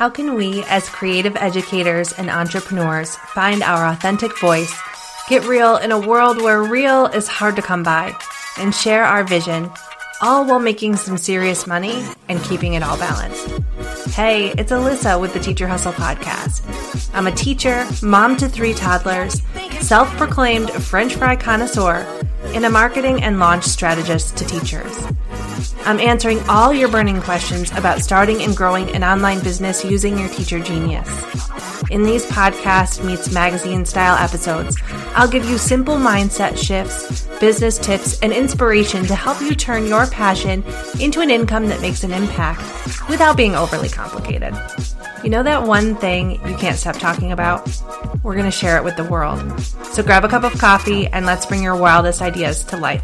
How can we, as creative educators and entrepreneurs, find our authentic voice, get real in a world where real is hard to come by, and share our vision, all while making some serious money and keeping it all balanced? Hey, it's Alissa with the Teacher Hustle Podcast. I'm a teacher, mom to three toddlers, self proclaimed French fry connoisseur, and a marketing and launch strategist to teachers. I'm answering all your burning questions about starting and growing an online business using your teacher genius. In these podcast meets magazine style episodes, I'll give you simple mindset shifts, business tips, and inspiration to help you turn your passion into an income that makes an impact without being overly complicated. You know that one thing you can't stop talking about? We're going to share it with the world. So grab a cup of coffee and let's bring your wildest ideas to life.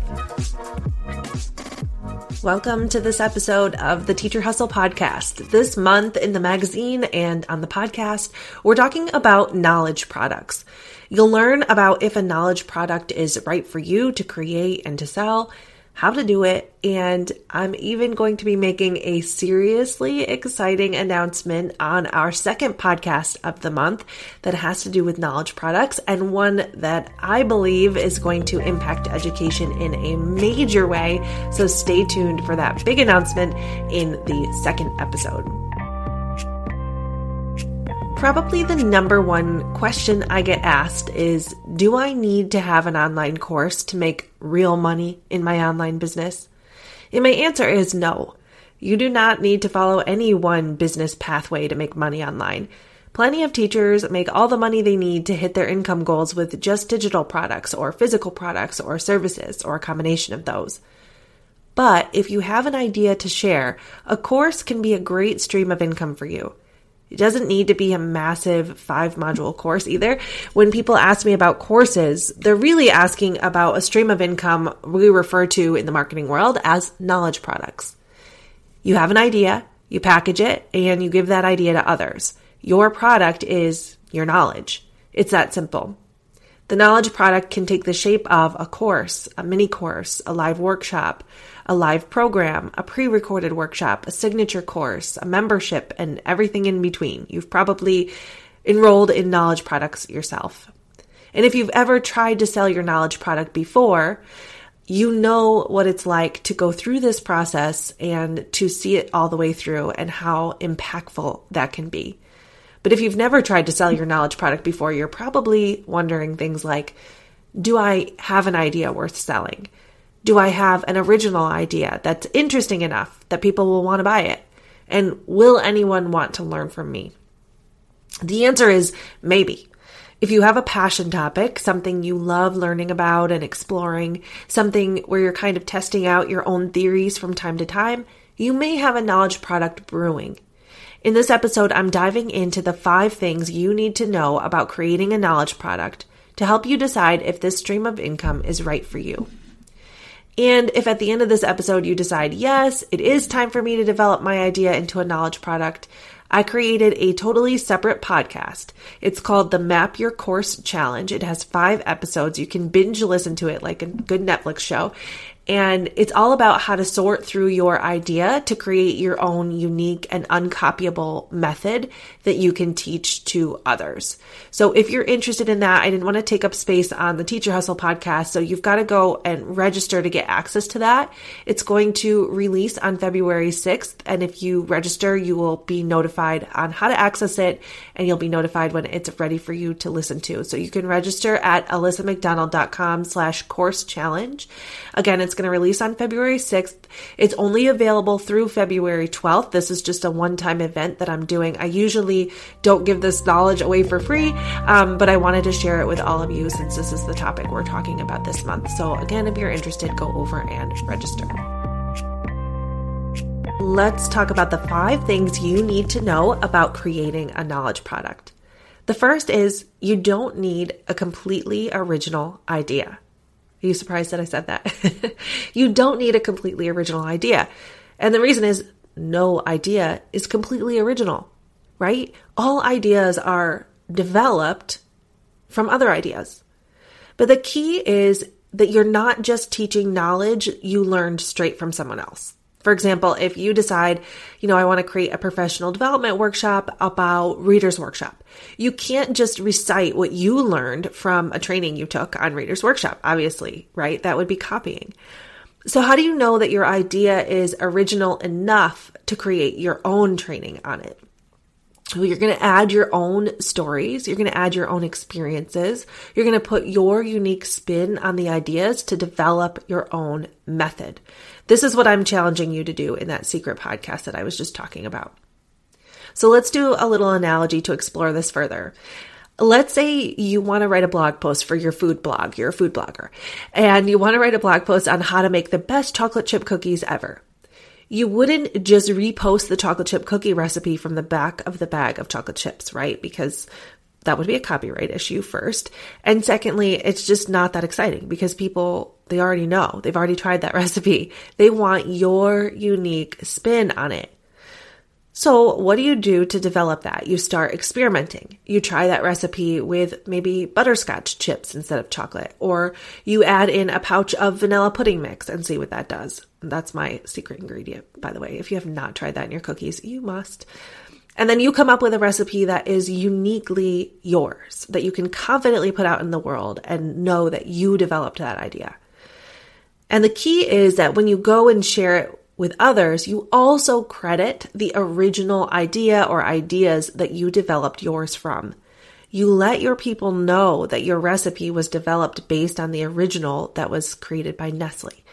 Welcome to this episode of the Teacher Hustle podcast. This month in the magazine and on the podcast, we're talking about knowledge products. You'll learn about if a knowledge product is right for you to create and to sell, how to do it, and I'm even going to be making a seriously exciting announcement on our second podcast of the month that has to do with knowledge products and one that I believe is going to impact education in a major way. So stay tuned for that big announcement in the second episode. Probably the number one question I get asked is Do I need to have an online course to make real money in my online business? And my answer is no. You do not need to follow any one business pathway to make money online. Plenty of teachers make all the money they need to hit their income goals with just digital products or physical products or services or a combination of those. But if you have an idea to share, a course can be a great stream of income for you. It doesn't need to be a massive five module course either. When people ask me about courses, they're really asking about a stream of income we refer to in the marketing world as knowledge products. You have an idea, you package it, and you give that idea to others. Your product is your knowledge. It's that simple. The knowledge product can take the shape of a course, a mini course, a live workshop, a live program, a pre recorded workshop, a signature course, a membership, and everything in between. You've probably enrolled in knowledge products yourself. And if you've ever tried to sell your knowledge product before, you know what it's like to go through this process and to see it all the way through and how impactful that can be. But if you've never tried to sell your knowledge product before, you're probably wondering things like Do I have an idea worth selling? Do I have an original idea that's interesting enough that people will want to buy it? And will anyone want to learn from me? The answer is maybe. If you have a passion topic, something you love learning about and exploring, something where you're kind of testing out your own theories from time to time, you may have a knowledge product brewing. In this episode, I'm diving into the five things you need to know about creating a knowledge product to help you decide if this stream of income is right for you. And if at the end of this episode you decide, yes, it is time for me to develop my idea into a knowledge product, I created a totally separate podcast. It's called the Map Your Course Challenge. It has five episodes. You can binge listen to it like a good Netflix show. And it's all about how to sort through your idea to create your own unique and uncopyable method that you can teach to others. So if you're interested in that, I didn't want to take up space on the Teacher Hustle podcast. So you've got to go and register to get access to that. It's going to release on February 6th. And if you register, you will be notified on how to access it and you'll be notified when it's ready for you to listen to. So you can register at alissamcdonald.com slash course challenge. Again, it's going to release on February 6th. It's only available through February 12th. This is just a one time event that I'm doing. I usually don't give this knowledge away for free, um, but I wanted to share it with all of you since this is the topic we're talking about this month. So, again, if you're interested, go over and register. Let's talk about the five things you need to know about creating a knowledge product. The first is you don't need a completely original idea. Are you surprised that I said that? you don't need a completely original idea. And the reason is no idea is completely original, right? All ideas are developed from other ideas. But the key is that you're not just teaching knowledge you learned straight from someone else. For example, if you decide, you know, I want to create a professional development workshop about Reader's Workshop, you can't just recite what you learned from a training you took on Reader's Workshop, obviously, right? That would be copying. So, how do you know that your idea is original enough to create your own training on it? You're going to add your own stories. You're going to add your own experiences. You're going to put your unique spin on the ideas to develop your own method. This is what I'm challenging you to do in that secret podcast that I was just talking about. So let's do a little analogy to explore this further. Let's say you want to write a blog post for your food blog. You're a food blogger and you want to write a blog post on how to make the best chocolate chip cookies ever. You wouldn't just repost the chocolate chip cookie recipe from the back of the bag of chocolate chips, right? Because that would be a copyright issue first. And secondly, it's just not that exciting because people, they already know. They've already tried that recipe. They want your unique spin on it. So, what do you do to develop that? You start experimenting. You try that recipe with maybe butterscotch chips instead of chocolate, or you add in a pouch of vanilla pudding mix and see what that does. That's my secret ingredient, by the way. If you have not tried that in your cookies, you must. And then you come up with a recipe that is uniquely yours, that you can confidently put out in the world and know that you developed that idea. And the key is that when you go and share it with others, you also credit the original idea or ideas that you developed yours from. You let your people know that your recipe was developed based on the original that was created by Nestle.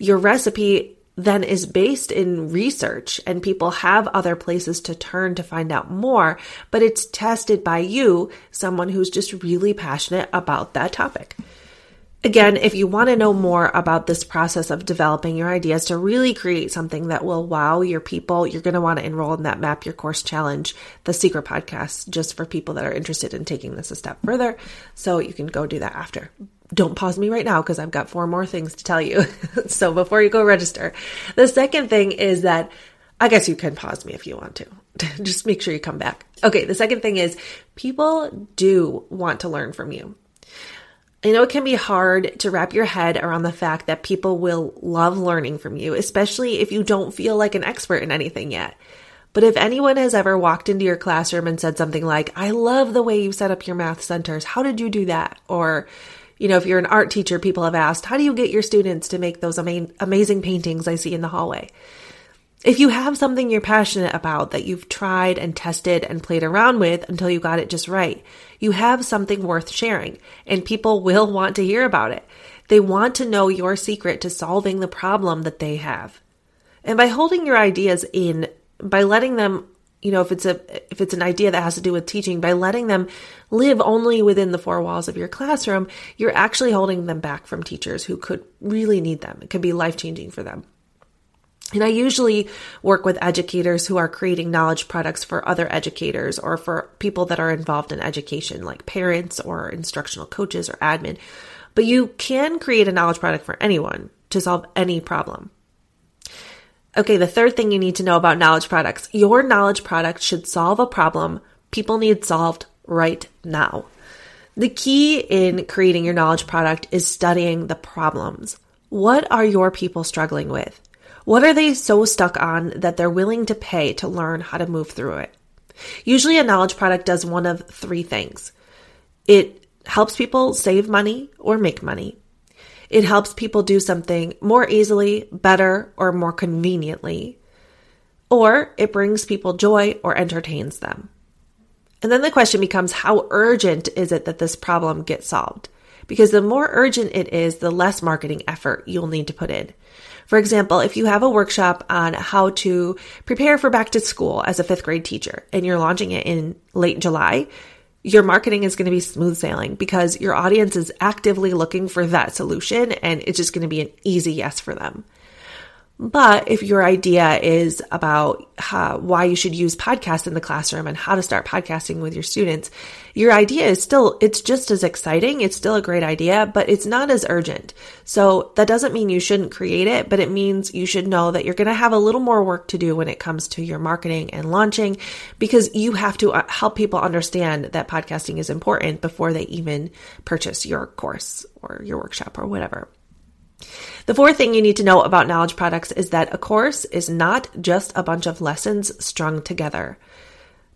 Your recipe then is based in research and people have other places to turn to find out more, but it's tested by you, someone who's just really passionate about that topic. Again, if you want to know more about this process of developing your ideas to really create something that will wow your people, you're going to want to enroll in that Map Your Course Challenge, the secret podcast, just for people that are interested in taking this a step further. So you can go do that after. Don't pause me right now because I've got four more things to tell you. so before you go register, the second thing is that I guess you can pause me if you want to. just make sure you come back. Okay, the second thing is people do want to learn from you. I know it can be hard to wrap your head around the fact that people will love learning from you, especially if you don't feel like an expert in anything yet. But if anyone has ever walked into your classroom and said something like, I love the way you set up your math centers. How did you do that? Or, you know, if you're an art teacher, people have asked, how do you get your students to make those ama- amazing paintings I see in the hallway? If you have something you're passionate about that you've tried and tested and played around with until you got it just right, you have something worth sharing and people will want to hear about it. They want to know your secret to solving the problem that they have. And by holding your ideas in, by letting them, you know, if it's a, if it's an idea that has to do with teaching, by letting them live only within the four walls of your classroom, you're actually holding them back from teachers who could really need them. It could be life changing for them. And I usually work with educators who are creating knowledge products for other educators or for people that are involved in education, like parents or instructional coaches or admin. But you can create a knowledge product for anyone to solve any problem. Okay, the third thing you need to know about knowledge products your knowledge product should solve a problem people need solved right now. The key in creating your knowledge product is studying the problems. What are your people struggling with? What are they so stuck on that they're willing to pay to learn how to move through it? Usually, a knowledge product does one of three things it helps people save money or make money, it helps people do something more easily, better, or more conveniently, or it brings people joy or entertains them. And then the question becomes how urgent is it that this problem gets solved? Because the more urgent it is, the less marketing effort you'll need to put in. For example, if you have a workshop on how to prepare for back to school as a fifth grade teacher and you're launching it in late July, your marketing is going to be smooth sailing because your audience is actively looking for that solution and it's just going to be an easy yes for them. But if your idea is about how, why you should use podcasts in the classroom and how to start podcasting with your students, your idea is still, it's just as exciting. It's still a great idea, but it's not as urgent. So that doesn't mean you shouldn't create it, but it means you should know that you're going to have a little more work to do when it comes to your marketing and launching because you have to uh, help people understand that podcasting is important before they even purchase your course or your workshop or whatever. The fourth thing you need to know about knowledge products is that a course is not just a bunch of lessons strung together.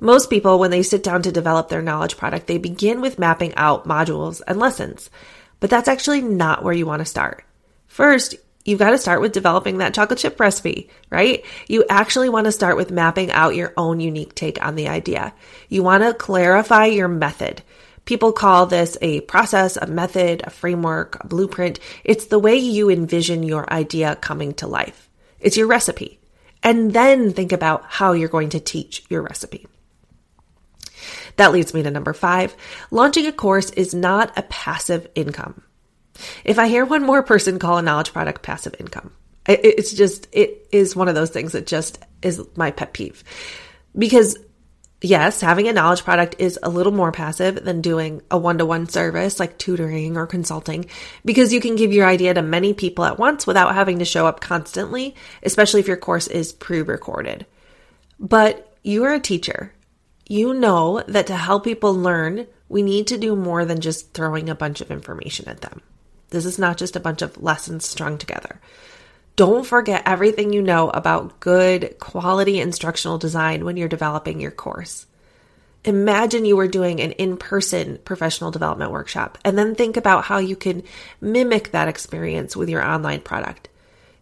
Most people, when they sit down to develop their knowledge product, they begin with mapping out modules and lessons. But that's actually not where you want to start. First, you've got to start with developing that chocolate chip recipe, right? You actually want to start with mapping out your own unique take on the idea. You want to clarify your method. People call this a process, a method, a framework, a blueprint. It's the way you envision your idea coming to life. It's your recipe. And then think about how you're going to teach your recipe. That leads me to number five. Launching a course is not a passive income. If I hear one more person call a knowledge product passive income, it's just, it is one of those things that just is my pet peeve. Because yes, having a knowledge product is a little more passive than doing a one to one service like tutoring or consulting because you can give your idea to many people at once without having to show up constantly, especially if your course is pre recorded. But you are a teacher. You know that to help people learn, we need to do more than just throwing a bunch of information at them. This is not just a bunch of lessons strung together. Don't forget everything you know about good quality instructional design when you're developing your course. Imagine you were doing an in person professional development workshop and then think about how you can mimic that experience with your online product.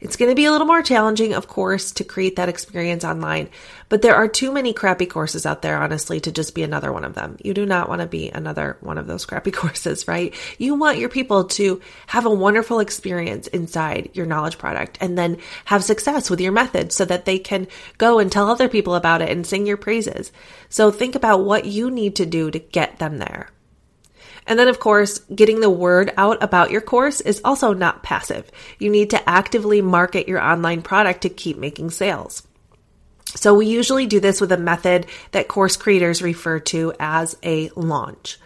It's going to be a little more challenging, of course, to create that experience online, but there are too many crappy courses out there, honestly, to just be another one of them. You do not want to be another one of those crappy courses, right? You want your people to have a wonderful experience inside your knowledge product and then have success with your method so that they can go and tell other people about it and sing your praises. So think about what you need to do to get them there. And then, of course, getting the word out about your course is also not passive. You need to actively market your online product to keep making sales. So we usually do this with a method that course creators refer to as a launch.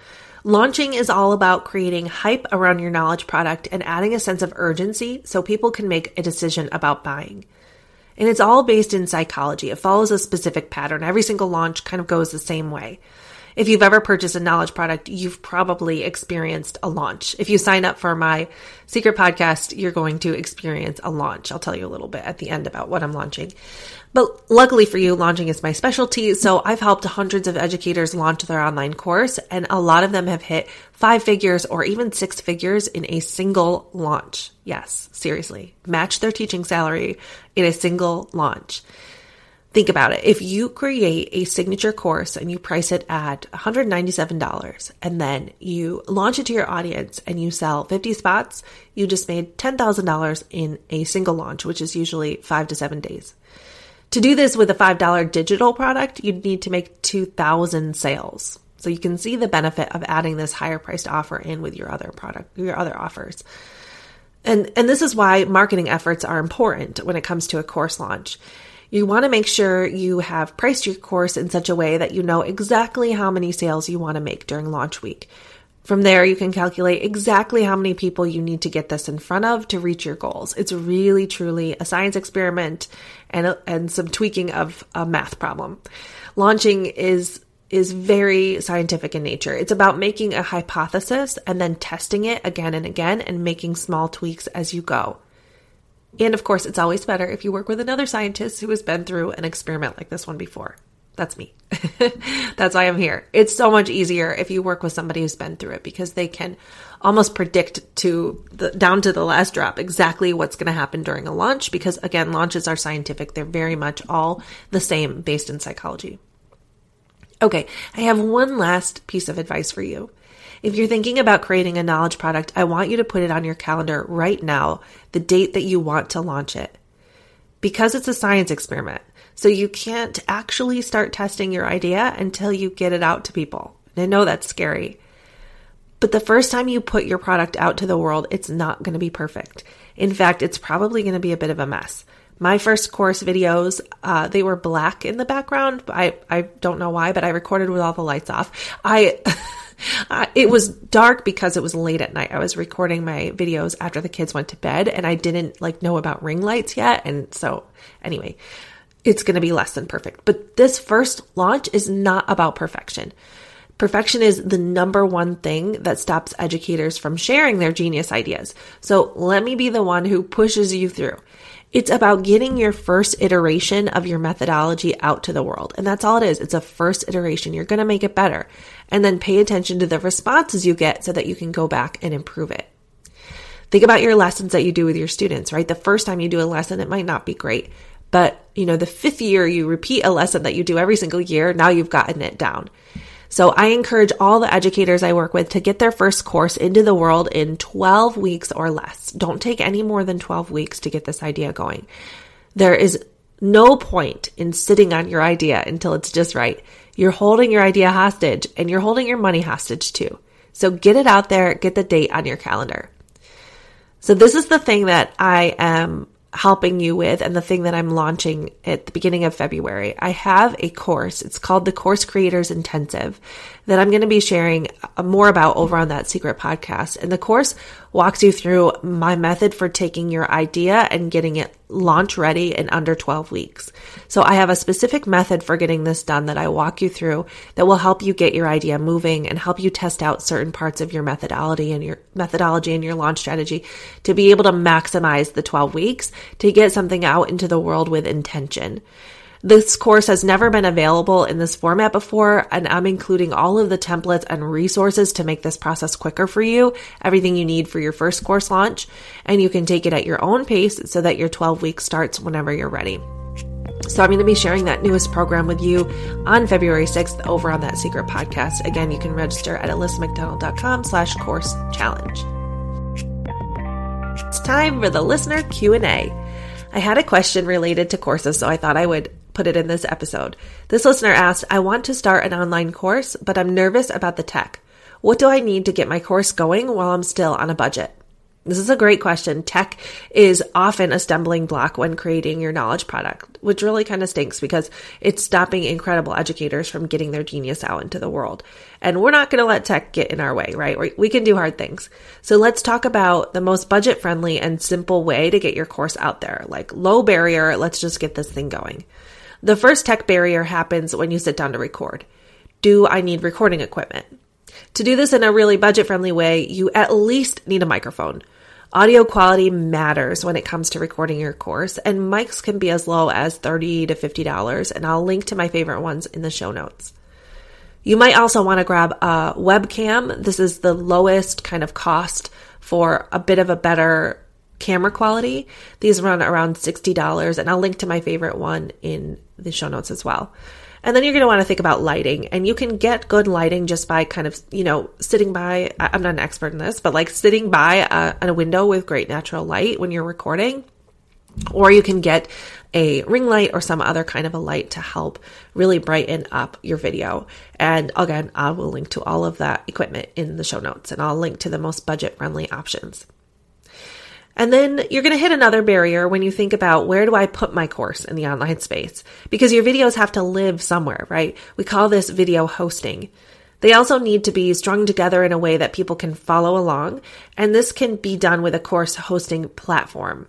Launching is all about creating hype around your knowledge product and adding a sense of urgency so people can make a decision about buying. And it's all based in psychology. It follows a specific pattern. Every single launch kind of goes the same way. If you've ever purchased a knowledge product, you've probably experienced a launch. If you sign up for my secret podcast, you're going to experience a launch. I'll tell you a little bit at the end about what I'm launching. But luckily for you, launching is my specialty. So I've helped hundreds of educators launch their online course, and a lot of them have hit five figures or even six figures in a single launch. Yes, seriously, match their teaching salary in a single launch. Think about it. If you create a signature course and you price it at $197 and then you launch it to your audience and you sell 50 spots, you just made $10,000 in a single launch, which is usually five to seven days. To do this with a $5 digital product, you'd need to make 2,000 sales. So you can see the benefit of adding this higher priced offer in with your other product, your other offers. And, and this is why marketing efforts are important when it comes to a course launch. You want to make sure you have priced your course in such a way that you know exactly how many sales you want to make during launch week. From there, you can calculate exactly how many people you need to get this in front of to reach your goals. It's really, truly a science experiment and, and some tweaking of a math problem. Launching is is very scientific in nature. It's about making a hypothesis and then testing it again and again and making small tweaks as you go. And of course, it's always better if you work with another scientist who has been through an experiment like this one before. That's me. That's why I'm here. It's so much easier if you work with somebody who's been through it because they can almost predict to the down to the last drop exactly what's going to happen during a launch because again, launches are scientific. They're very much all the same based in psychology. Okay, I have one last piece of advice for you. If you're thinking about creating a knowledge product, I want you to put it on your calendar right now, the date that you want to launch it. Because it's a science experiment, so you can't actually start testing your idea until you get it out to people. And I know that's scary. But the first time you put your product out to the world, it's not going to be perfect. In fact, it's probably going to be a bit of a mess. My first course videos, uh, they were black in the background. I, I don't know why, but I recorded with all the lights off. I, Uh, it was dark because it was late at night. I was recording my videos after the kids went to bed and I didn't like know about ring lights yet. And so anyway, it's going to be less than perfect. But this first launch is not about perfection. Perfection is the number one thing that stops educators from sharing their genius ideas. So let me be the one who pushes you through. It's about getting your first iteration of your methodology out to the world. And that's all it is. It's a first iteration. You're going to make it better. And then pay attention to the responses you get so that you can go back and improve it. Think about your lessons that you do with your students, right? The first time you do a lesson, it might not be great. But, you know, the fifth year you repeat a lesson that you do every single year, now you've gotten it down. So I encourage all the educators I work with to get their first course into the world in 12 weeks or less. Don't take any more than 12 weeks to get this idea going. There is no point in sitting on your idea until it's just right. You're holding your idea hostage and you're holding your money hostage too. So get it out there, get the date on your calendar. So this is the thing that I am helping you with and the thing that I'm launching at the beginning of February. I have a course. It's called the Course Creators Intensive that I'm going to be sharing uh, more about over on that secret podcast. And the course walks you through my method for taking your idea and getting it launch ready in under 12 weeks. So I have a specific method for getting this done that I walk you through that will help you get your idea moving and help you test out certain parts of your methodology and your methodology and your launch strategy to be able to maximize the 12 weeks to get something out into the world with intention. This course has never been available in this format before, and I'm including all of the templates and resources to make this process quicker for you, everything you need for your first course launch, and you can take it at your own pace so that your 12 weeks starts whenever you're ready. So I'm going to be sharing that newest program with you on February 6th over on that secret podcast. Again, you can register at alissamcdonald.com slash course challenge. It's time for the listener Q&A. I had a question related to courses, so I thought I would put it in this episode. This listener asked, I want to start an online course, but I'm nervous about the tech. What do I need to get my course going while I'm still on a budget? This is a great question. Tech is often a stumbling block when creating your knowledge product, which really kind of stinks because it's stopping incredible educators from getting their genius out into the world. And we're not going to let tech get in our way, right? We can do hard things. So let's talk about the most budget friendly and simple way to get your course out there. Like low barrier, let's just get this thing going. The first tech barrier happens when you sit down to record. Do I need recording equipment? To do this in a really budget friendly way, you at least need a microphone. Audio quality matters when it comes to recording your course, and mics can be as low as 30 to $50, and I'll link to my favorite ones in the show notes. You might also want to grab a webcam. This is the lowest kind of cost for a bit of a better camera quality. These run around $60, and I'll link to my favorite one in the show notes as well. And then you're going to want to think about lighting. And you can get good lighting just by kind of, you know, sitting by, I'm not an expert in this, but like sitting by uh, a, a window with great natural light when you're recording. Or you can get a ring light or some other kind of a light to help really brighten up your video. And again, I will link to all of that equipment in the show notes and I'll link to the most budget friendly options. And then you're going to hit another barrier when you think about where do I put my course in the online space? Because your videos have to live somewhere, right? We call this video hosting. They also need to be strung together in a way that people can follow along, and this can be done with a course hosting platform.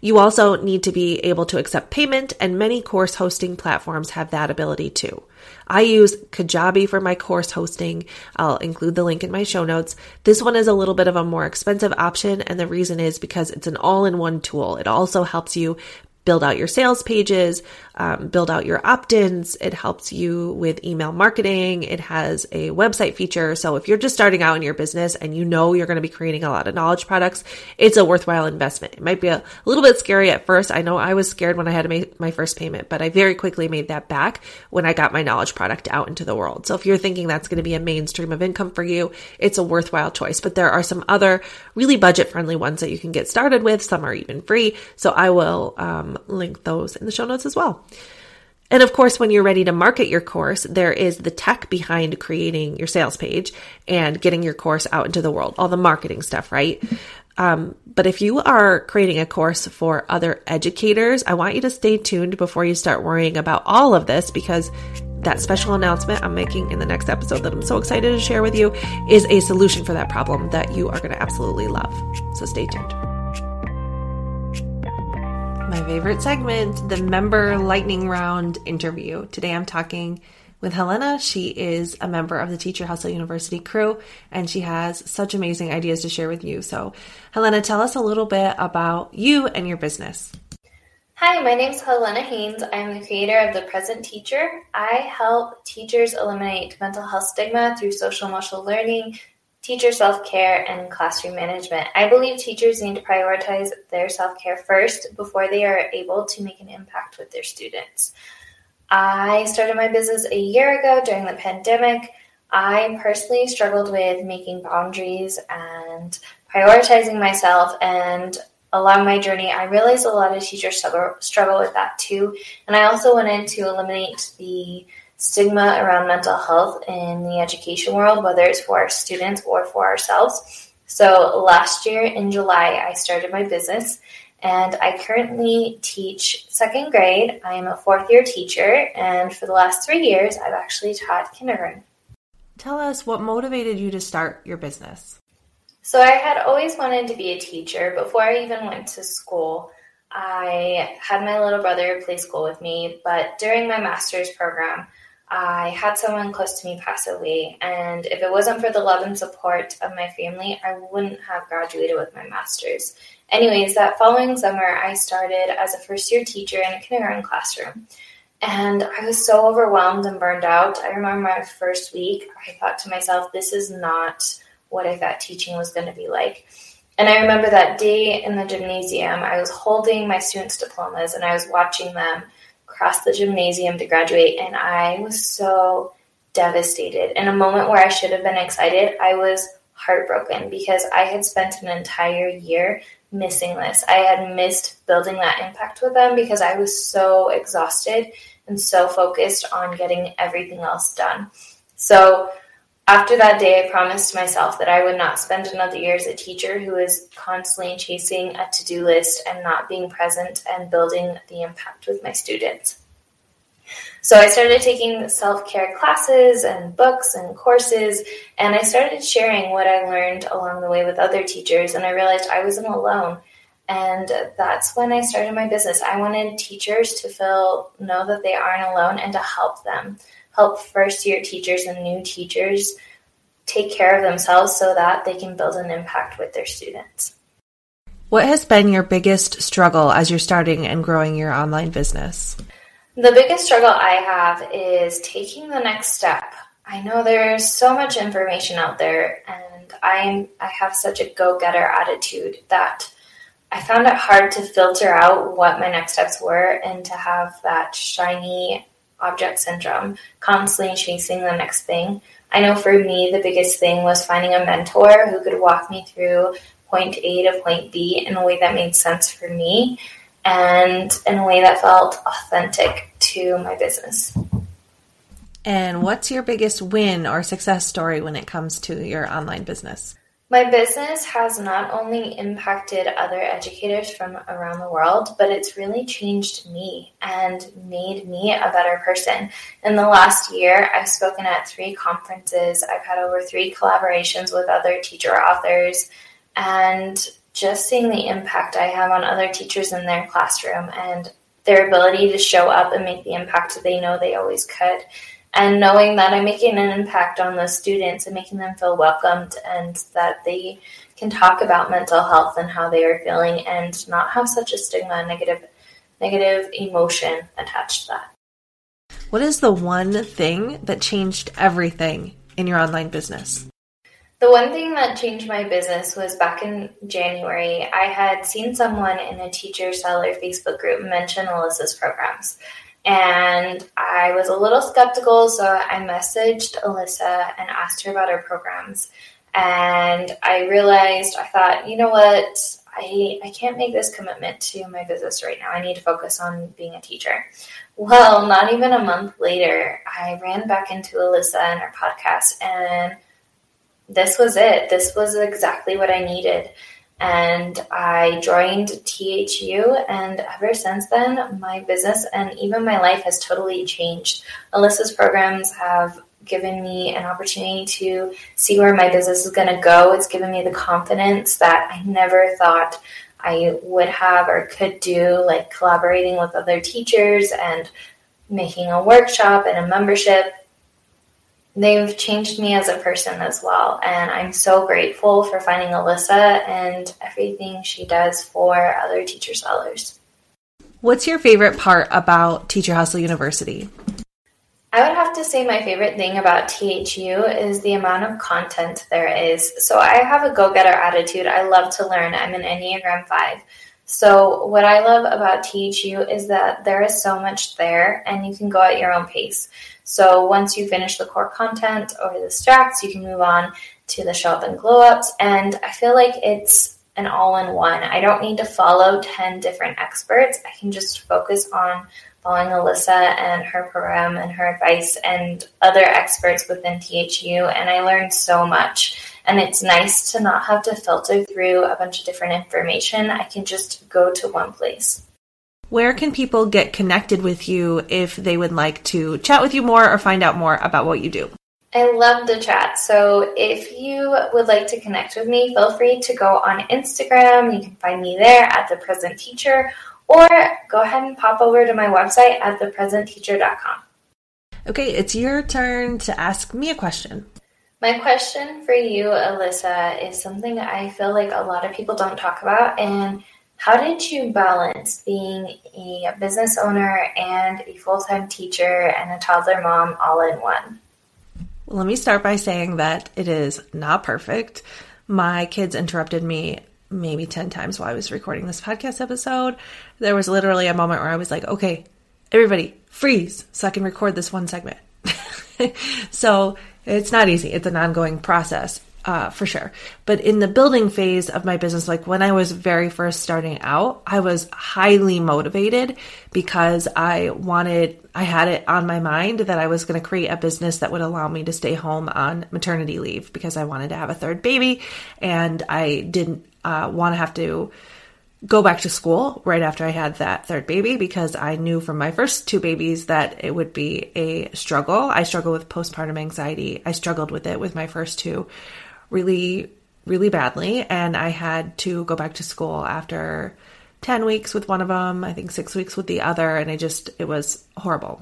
You also need to be able to accept payment, and many course hosting platforms have that ability too. I use Kajabi for my course hosting. I'll include the link in my show notes. This one is a little bit of a more expensive option, and the reason is because it's an all in one tool. It also helps you build out your sales pages, um, build out your opt ins. It helps you with email marketing. It has a website feature. So if you're just starting out in your business and you know you're going to be creating a lot of knowledge products, it's a worthwhile investment. It might be a, little bit scary at first. I know I was scared when I had to make my first payment, but I very quickly made that back when I got my knowledge product out into the world. So if you're thinking that's going to be a mainstream of income for you, it's a worthwhile choice. But there are some other really budget friendly ones that you can get started with. Some are even free. So I will um, link those in the show notes as well. And of course, when you're ready to market your course, there is the tech behind creating your sales page and getting your course out into the world, all the marketing stuff, right? Um, but if you are creating a course for other educators, I want you to stay tuned before you start worrying about all of this because that special announcement I'm making in the next episode that I'm so excited to share with you is a solution for that problem that you are going to absolutely love. So stay tuned my favorite segment, the member lightning round interview. Today I'm talking with Helena. She is a member of the Teacher Hustle University crew and she has such amazing ideas to share with you. So, Helena, tell us a little bit about you and your business. Hi, my name is Helena Haynes. I'm the creator of The Present Teacher. I help teachers eliminate mental health stigma through social emotional learning, teacher self care, and classroom management. I believe teachers need to prioritize their self care first before they are able to make an impact with their students. I started my business a year ago during the pandemic. I personally struggled with making boundaries and prioritizing myself and along my journey, I realized a lot of teachers struggle, struggle with that too. And I also wanted to eliminate the stigma around mental health in the education world, whether it's for our students or for ourselves. So last year in July, I started my business and I currently teach second grade. I am a fourth year teacher, and for the last three years, I've actually taught kindergarten. Tell us what motivated you to start your business. So, I had always wanted to be a teacher. Before I even went to school, I had my little brother play school with me, but during my master's program, I had someone close to me pass away, and if it wasn't for the love and support of my family, I wouldn't have graduated with my master's. Anyways, that following summer, I started as a first year teacher in a kindergarten classroom. And I was so overwhelmed and burned out. I remember my first week, I thought to myself, this is not what I thought teaching was going to be like. And I remember that day in the gymnasium, I was holding my students' diplomas and I was watching them cross the gymnasium to graduate. And I was so devastated. In a moment where I should have been excited, I was heartbroken because I had spent an entire year missing this. I had missed building that impact with them because I was so exhausted and so focused on getting everything else done. So after that day, I promised myself that I would not spend another year as a teacher who is constantly chasing a to do list and not being present and building the impact with my students. So I started taking self care classes and books and courses, and I started sharing what I learned along the way with other teachers, and I realized I wasn't alone. And that's when I started my business. I wanted teachers to feel know that they aren't alone and to help them, help first year teachers and new teachers take care of themselves so that they can build an impact with their students. What has been your biggest struggle as you're starting and growing your online business? The biggest struggle I have is taking the next step. I know there's so much information out there and I'm I have such a go-getter attitude that I found it hard to filter out what my next steps were and to have that shiny object syndrome, constantly chasing the next thing. I know for me, the biggest thing was finding a mentor who could walk me through point A to point B in a way that made sense for me and in a way that felt authentic to my business. And what's your biggest win or success story when it comes to your online business? My business has not only impacted other educators from around the world, but it's really changed me and made me a better person. In the last year, I've spoken at three conferences, I've had over three collaborations with other teacher authors, and just seeing the impact I have on other teachers in their classroom and their ability to show up and make the impact they know they always could. And knowing that I'm making an impact on those students and making them feel welcomed and that they can talk about mental health and how they are feeling and not have such a stigma, negative, negative emotion attached to that. What is the one thing that changed everything in your online business? The one thing that changed my business was back in January, I had seen someone in a teacher seller Facebook group mention Alissa's programs. And I was a little skeptical, so I messaged Alissa and asked her about her programs. And I realized, I thought, you know what? I, I can't make this commitment to my business right now. I need to focus on being a teacher. Well, not even a month later, I ran back into Alissa and her podcast, and this was it. This was exactly what I needed. And I joined THU, and ever since then, my business and even my life has totally changed. Alissa's programs have given me an opportunity to see where my business is going to go. It's given me the confidence that I never thought I would have or could do, like collaborating with other teachers and making a workshop and a membership they've changed me as a person as well. And I'm so grateful for finding Alissa and everything she does for other teacher sellers. What's your favorite part about Teacher Hustle University? I would have to say my favorite thing about THU is the amount of content there is. So I have a go getter attitude. I love to learn. I'm an Enneagram 5. So, what I love about THU is that there is so much there and you can go at your own pace. So, once you finish the core content or the stacks, you can move on to the show up and glow ups. And I feel like it's an all in one. I don't need to follow 10 different experts. I can just focus on following Alissa and her program and her advice and other experts within THU. And I learned so much. And it's nice to not have to filter through a bunch of different information. I can just go to one place. Where can people get connected with you if they would like to chat with you more or find out more about what you do? I love the chat. So if you would like to connect with me, feel free to go on Instagram. You can find me there at the present teacher or go ahead and pop over to my website at thepresentteacher.com. Okay, it's your turn to ask me a question. My question for you, Alissa, is something I feel like a lot of people don't talk about. And how did you balance being a business owner and a full time teacher and a toddler mom all in one? Let me start by saying that it is not perfect. My kids interrupted me maybe 10 times while I was recording this podcast episode. There was literally a moment where I was like, okay, everybody freeze so I can record this one segment. so it's not easy. It's an ongoing process. Uh, for sure. But in the building phase of my business, like when I was very first starting out, I was highly motivated because I wanted, I had it on my mind that I was going to create a business that would allow me to stay home on maternity leave because I wanted to have a third baby and I didn't uh, want to have to go back to school right after I had that third baby because I knew from my first two babies that it would be a struggle. I struggle with postpartum anxiety. I struggled with it with my first two really, really badly. And I had to go back to school after 10 weeks with one of them, I think six weeks with the other. And I just, it was horrible.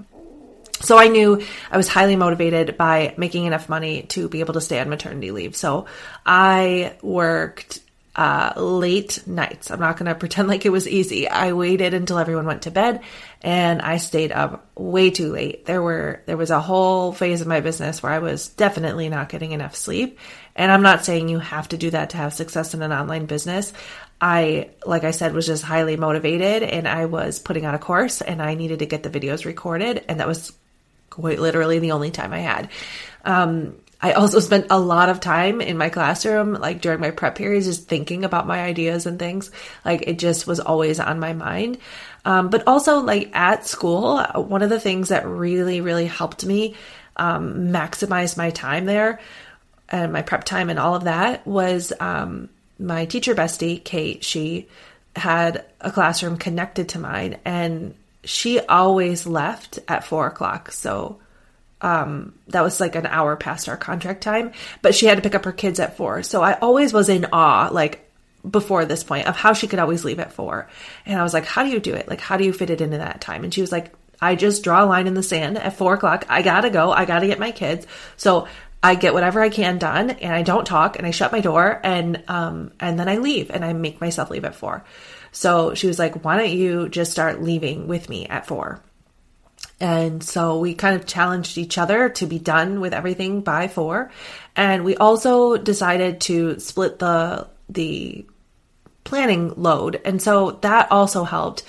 So I knew I was highly motivated by making enough money to be able to stay on maternity leave. So I worked uh, late nights. I'm not going to pretend like it was easy. I waited until everyone went to bed and I stayed up way too late. There were, there was a whole phase of my business where I was definitely not getting enough sleep. And I'm not saying you have to do that to have success in an online business. I, like I said, was just highly motivated and I was putting on a course and I needed to get the videos recorded. And that was quite literally the only time I had. Um, I also spent a lot of time in my classroom, like during my prep periods, just thinking about my ideas and things. Like it just was always on my mind. Um, but also, like at school, one of the things that really, really helped me um, maximize my time there and my prep time and all of that was um, my teacher bestie, Kate. She had a classroom connected to mine, and she always left at four o'clock. So um, that was like an hour past our contract time, but she had to pick up her kids at four. So I always was in awe, like before this point, of how she could always leave at four. And I was like, how do you do it? Like, how do you fit it into that time? And she was like, I just draw a line in the sand at four o'clock. I gotta go. I gotta get my kids. So I get whatever I can done and I don't talk and I shut my door and, um, and then I leave and I make myself leave at four. So she was like, why don't you just start leaving with me at four? And so we kind of challenged each other to be done with everything by four. And we also decided to split the, the planning load. And so that also helped.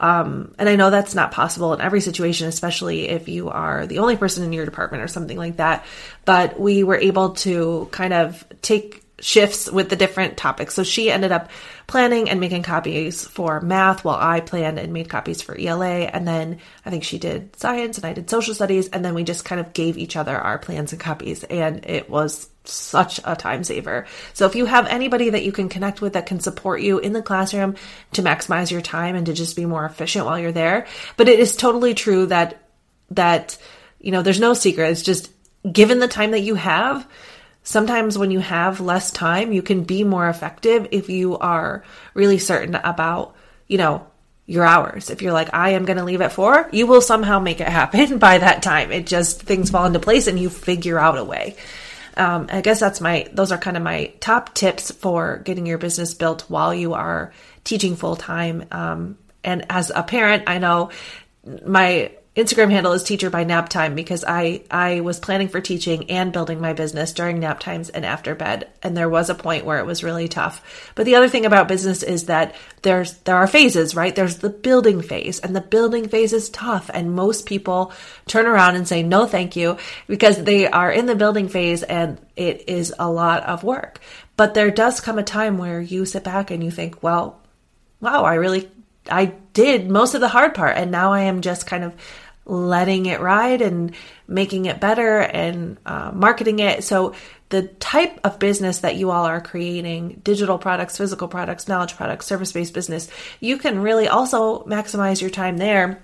Um, and I know that's not possible in every situation, especially if you are the only person in your department or something like that. But we were able to kind of take shifts with the different topics. So she ended up planning and making copies for math while I planned and made copies for ELA. And then I think she did science and I did social studies. And then we just kind of gave each other our plans and copies. And it was such a time saver. So if you have anybody that you can connect with that can support you in the classroom to maximize your time and to just be more efficient while you're there. But it is totally true that, that, you know, there's no secret. It's just given the time that you have, sometimes when you have less time, you can be more effective if you are really certain about, you know, your hours. If you're like, I am going to leave at four, you will somehow make it happen by that time. It just, things fall into place and you figure out a way. Um, I guess that's my, those are kind of my top tips for getting your business built while you are teaching full time. Um, and as a parent, I know my Instagram handle is teacher by nap time because I I was planning for teaching and building my business during nap times and after bed and there was a point where it was really tough. But the other thing about business is that there's there are phases, right? There's the building phase and the building phase is tough and most people turn around and say no thank you because they are in the building phase and it is a lot of work. But there does come a time where you sit back and you think, well, wow, I really I did most of the hard part and now I am just kind of letting it ride and making it better and uh, marketing it. So, the type of business that you all are creating digital products, physical products, knowledge products, service based business you can really also maximize your time there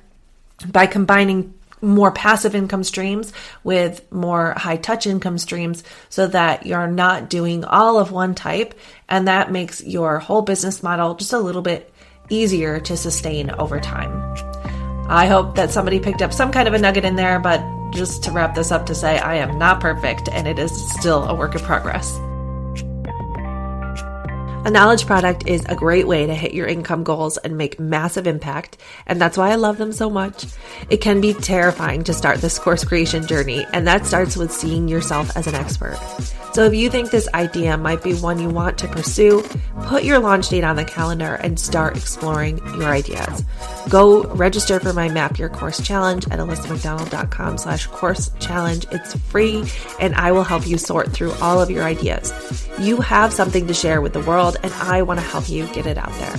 by combining more passive income streams with more high touch income streams so that you're not doing all of one type and that makes your whole business model just a little bit easier to sustain over time. I hope that somebody picked up some kind of a nugget in there, but just to wrap this up to say I am not perfect and it is still a work in progress. A knowledge product is a great way to hit your income goals and make massive impact, and that's why I love them so much. It can be terrifying to start this course creation journey, and that starts with seeing yourself as an expert. So if you think this idea might be one you want to pursue, put your launch date on the calendar and start exploring your ideas. Go register for my Map Your Course Challenge at alissamcdonald.com slash course challenge. It's free and I will help you sort through all of your ideas. You have something to share with the world and I want to help you get it out there.